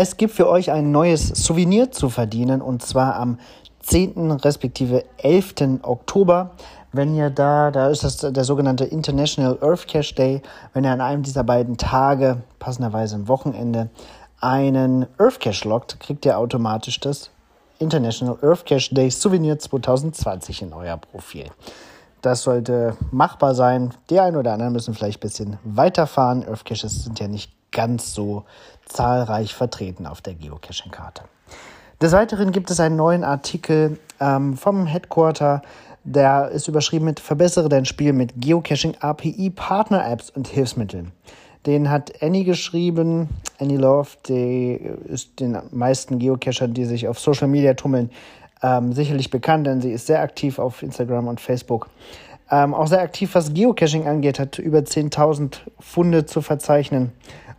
Es gibt für euch ein neues Souvenir zu verdienen und zwar am 10. respektive 11. Oktober. Wenn ihr da, da ist das der sogenannte International Earth Cache Day, wenn ihr an einem dieser beiden Tage, passenderweise am Wochenende, einen Earth Cache lockt, kriegt ihr automatisch das International Earth Cache Day Souvenir 2020 in euer Profil. Das sollte machbar sein. Die einen oder anderen müssen vielleicht ein bisschen weiterfahren. Earth Caches sind ja nicht ganz so zahlreich vertreten auf der Geocaching-Karte. Des Weiteren gibt es einen neuen Artikel ähm, vom Headquarter, der ist überschrieben mit Verbessere dein Spiel mit Geocaching API Partner Apps und Hilfsmitteln. Den hat Annie geschrieben. Annie Love, die ist den meisten Geocachern, die sich auf Social Media tummeln, ähm, sicherlich bekannt, denn sie ist sehr aktiv auf Instagram und Facebook. Ähm, auch sehr aktiv, was Geocaching angeht, hat über 10.000 Funde zu verzeichnen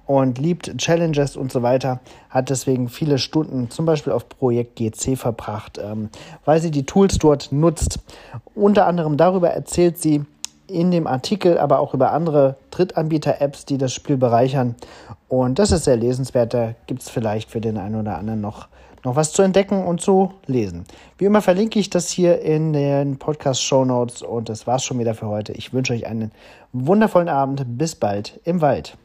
und liebt Challenges und so weiter, hat deswegen viele Stunden zum Beispiel auf Projekt GC verbracht, ähm, weil sie die Tools dort nutzt. Unter anderem darüber erzählt sie in dem Artikel, aber auch über andere Drittanbieter-Apps, die das Spiel bereichern. Und das ist sehr lesenswert. Da gibt es vielleicht für den einen oder anderen noch, noch was zu entdecken und zu lesen. Wie immer verlinke ich das hier in den Podcast-Show Notes. Und das war's schon wieder für heute. Ich wünsche euch einen wundervollen Abend. Bis bald im Wald.